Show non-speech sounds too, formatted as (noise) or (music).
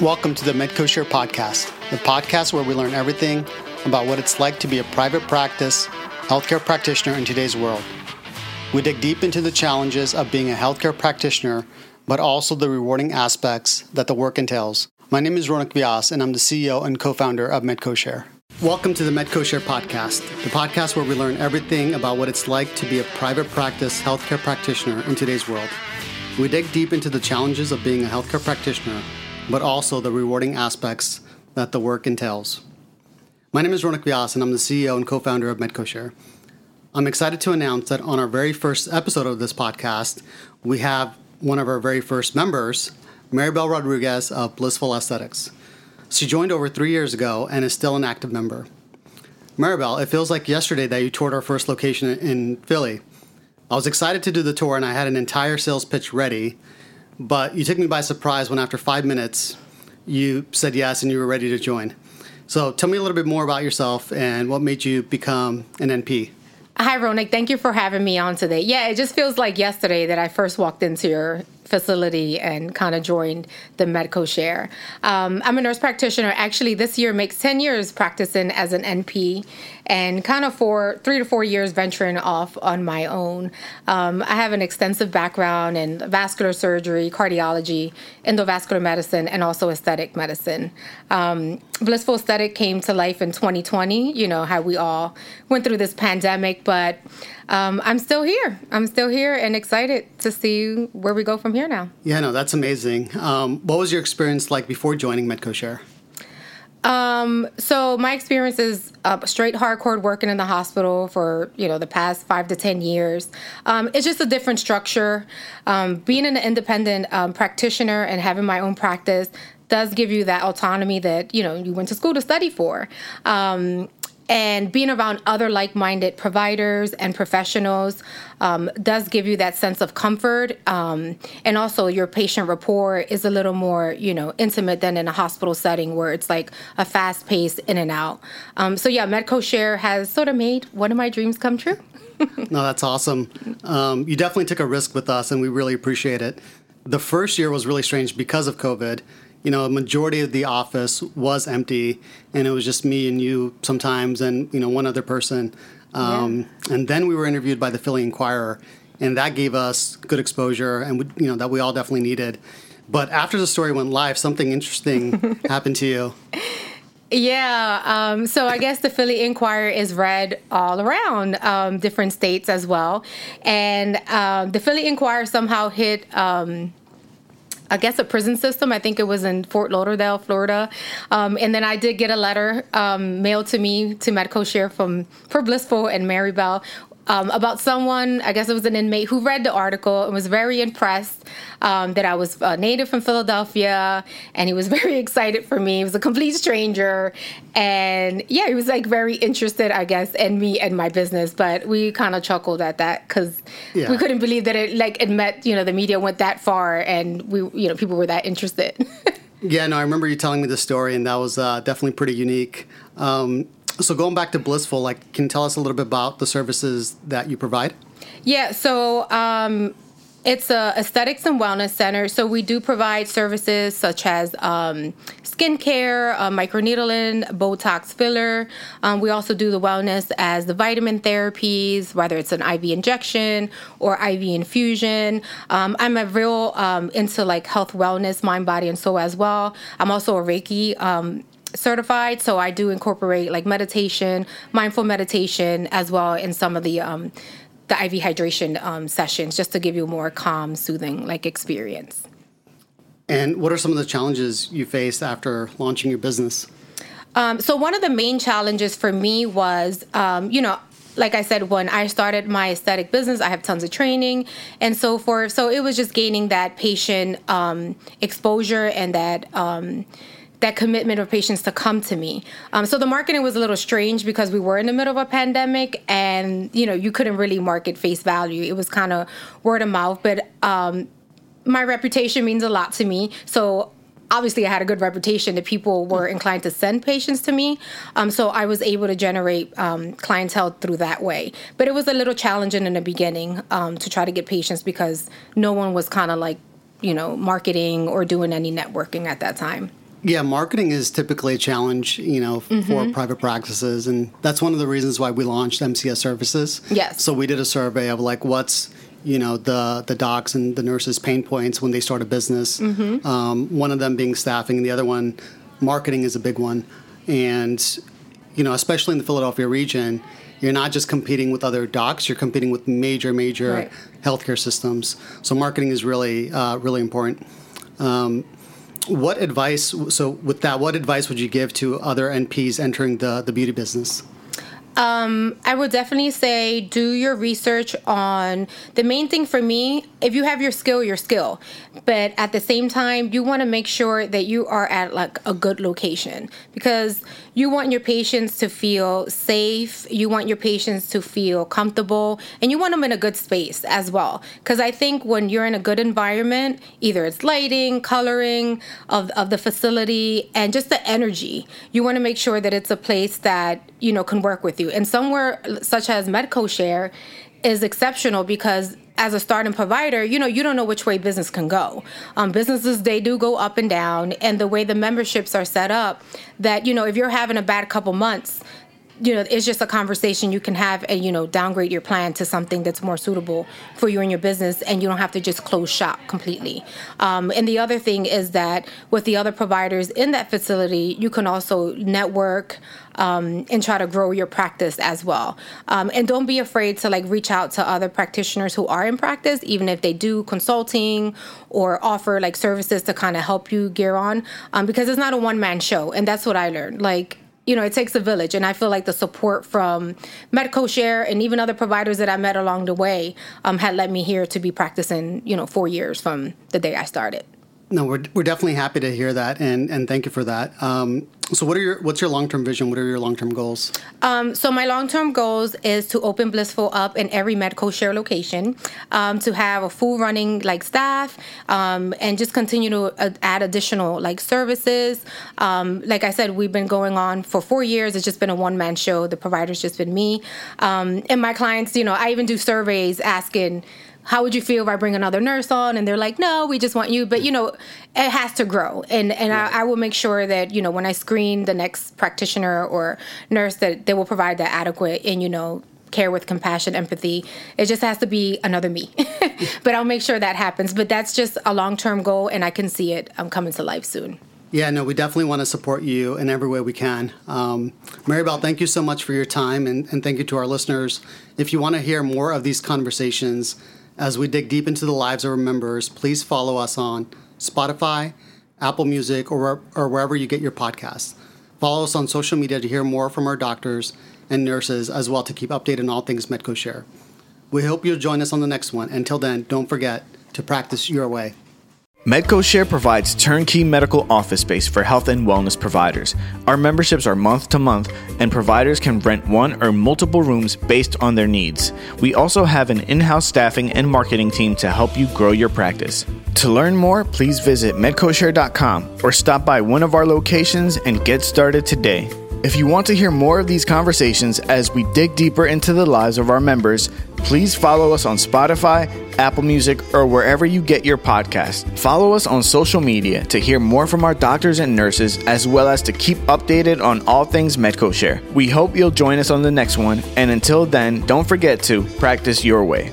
Welcome to the MedCoShare podcast, the podcast where we learn everything about what it's like to be a private practice healthcare practitioner in today's world. We dig deep into the challenges of being a healthcare practitioner, but also the rewarding aspects that the work entails. My name is Ronak Vyas, and I'm the CEO and co founder of MedCoShare. Welcome to the MedCoShare podcast, the podcast where we learn everything about what it's like to be a private practice healthcare practitioner in today's world. We dig deep into the challenges of being a healthcare practitioner, but also the rewarding aspects that the work entails. My name is Ronak Vyas, and I'm the CEO and co founder of MedCoShare. I'm excited to announce that on our very first episode of this podcast, we have one of our very first members, Marybell Rodriguez of Blissful Aesthetics. She joined over three years ago and is still an active member. Marybell, it feels like yesterday that you toured our first location in Philly. I was excited to do the tour and I had an entire sales pitch ready, but you took me by surprise when after five minutes you said yes and you were ready to join. So tell me a little bit more about yourself and what made you become an NP. Hi, Ronak. Thank you for having me on today. Yeah, it just feels like yesterday that I first walked into your facility and kind of joined the MedCoShare. Um, I'm a nurse practitioner. Actually, this year makes 10 years practicing as an NP and kind of for three to four years venturing off on my own. Um, I have an extensive background in vascular surgery, cardiology, endovascular medicine, and also aesthetic medicine. Um, Blissful Aesthetic came to life in 2020, you know, how we all went through this pandemic, but um, I'm still here. I'm still here and excited to see where we go from here now. Yeah, no, that's amazing. Um, what was your experience like before joining MedCoShare? Um, so my experience is uh, straight hardcore working in the hospital for you know the past five to ten years. Um, it's just a different structure. Um, being an independent um, practitioner and having my own practice does give you that autonomy that you know you went to school to study for. Um, and being around other like-minded providers and professionals um, does give you that sense of comfort um, and also your patient rapport is a little more you know intimate than in a hospital setting where it's like a fast pace in and out. Um, so yeah MedCoShare has sort of made one of my dreams come true. (laughs) No that's awesome. Um, you definitely took a risk with us and we really appreciate it. The first year was really strange because of covid you know, a majority of the office was empty, and it was just me and you sometimes, and you know, one other person. Um, yeah. And then we were interviewed by the Philly Inquirer, and that gave us good exposure, and we, you know that we all definitely needed. But after the story went live, something interesting (laughs) happened to you. Yeah, um, so I guess the Philly Inquirer is read all around um, different states as well, and um, the Philly Inquirer somehow hit um, I guess a prison system. I think it was in Fort Lauderdale, Florida. Um, and then I did get a letter um, mailed to me to MedCoShare from for Blissful and Marybell um, about someone, I guess it was an inmate, who read the article and was very impressed um, that I was a native from Philadelphia. And he was (laughs) very excited for me. He was a complete stranger. And yeah, he was like very interested, I guess, in me and my business. But we kind of chuckled at that because yeah. we couldn't believe that it, like, it met, you know, the media went that far and we, you know, people were that interested. (laughs) yeah, no, I remember you telling me the story, and that was uh, definitely pretty unique. Um, so going back to Blissful, like, can you tell us a little bit about the services that you provide? Yeah, so um, it's a aesthetics and wellness center. So we do provide services such as um, skincare, uh, microneedling, Botox filler. Um, we also do the wellness as the vitamin therapies, whether it's an IV injection or IV infusion. Um, I'm a real um, into like health, wellness, mind, body, and soul as well. I'm also a Reiki um, certified, so I do incorporate like meditation, mindful meditation, as well in some of the um, the IV hydration um, sessions, just to give you a more calm, soothing like experience. And what are some of the challenges you faced after launching your business? Um, so one of the main challenges for me was, um, you know, like I said, when I started my aesthetic business, I have tons of training and so forth. So it was just gaining that patient um, exposure and that um, that commitment of patients to come to me. Um, so the marketing was a little strange because we were in the middle of a pandemic, and you know you couldn't really market face value. It was kind of word of mouth, but um, my reputation means a lot to me. So obviously I had a good reputation that people were inclined to send patients to me. Um, so I was able to generate um, clientele through that way. But it was a little challenging in the beginning um, to try to get patients because no one was kind of like, you know, marketing or doing any networking at that time. Yeah, marketing is typically a challenge, you know, for mm-hmm. private practices, and that's one of the reasons why we launched MCS Services. Yes. So we did a survey of like what's you know the the docs and the nurses pain points when they start a business. Mm-hmm. Um, one of them being staffing, and the other one, marketing is a big one, and you know especially in the Philadelphia region, you're not just competing with other docs; you're competing with major major right. healthcare systems. So marketing is really uh, really important. Um, what advice? So, with that, what advice would you give to other NPs entering the the beauty business? Um, I would definitely say do your research on the main thing for me. If you have your skill, your skill, but at the same time, you want to make sure that you are at like a good location because you want your patients to feel safe. You want your patients to feel comfortable, and you want them in a good space as well. Because I think when you're in a good environment, either it's lighting, coloring of of the facility, and just the energy, you want to make sure that it's a place that you know can work with you and somewhere such as MedCoShare is exceptional because as a starting provider, you know, you don't know which way business can go. Um, businesses, they do go up and down, and the way the memberships are set up, that, you know, if you're having a bad couple months, you know it's just a conversation you can have and you know downgrade your plan to something that's more suitable for you and your business and you don't have to just close shop completely. Um, and the other thing is that with the other providers in that facility you can also network um, and try to grow your practice as well. Um, and don't be afraid to like reach out to other practitioners who are in practice even if they do consulting or offer like services to kind of help you gear on um, because it's not a one-man show and that's what i learned. Like you know, it takes a village. And I feel like the support from MedCoShare and even other providers that I met along the way um, had led me here to be practicing, you know, four years from the day I started. No, we're, we're definitely happy to hear that, and, and thank you for that. Um, so, what are your what's your long term vision? What are your long term goals? Um, so, my long term goals is to open Blissful up in every MedCoShare location, um, to have a full running like staff, um, and just continue to uh, add additional like services. Um, like I said, we've been going on for four years. It's just been a one man show. The provider's just been me, um, and my clients. You know, I even do surveys asking how would you feel if I bring another nurse on? And they're like, no, we just want you. But you know, it has to grow, and and right. I, I, will make sure that you know when I screen the next practitioner or nurse that they will provide that adequate and you know care with compassion, empathy. It just has to be another me. (laughs) but I'll make sure that happens. But that's just a long term goal, and I can see it um, coming to life soon. Yeah, no, we definitely want to support you in every way we can. Um, Marybell, thank you so much for your time, and, and thank you to our listeners. If you want to hear more of these conversations, as we dig deep into the lives of our members, please follow us on Spotify, Apple Music, or, or wherever you get your podcasts. Follow us on social media to hear more from our doctors and nurses, as well to keep updated on all things MedCoShare. We hope you'll join us on the next one. Until then, don't forget to practice your way. MedCoShare provides turnkey medical office space for health and wellness providers. Our memberships are month to month, and providers can rent one or multiple rooms based on their needs. We also have an in house staffing and marketing team to help you grow your practice. To learn more, please visit medcoshare.com or stop by one of our locations and get started today. If you want to hear more of these conversations as we dig deeper into the lives of our members, please follow us on Spotify, Apple Music, or wherever you get your podcast. Follow us on social media to hear more from our doctors and nurses, as well as to keep updated on all things MedCoShare. We hope you'll join us on the next one, and until then, don't forget to practice your way.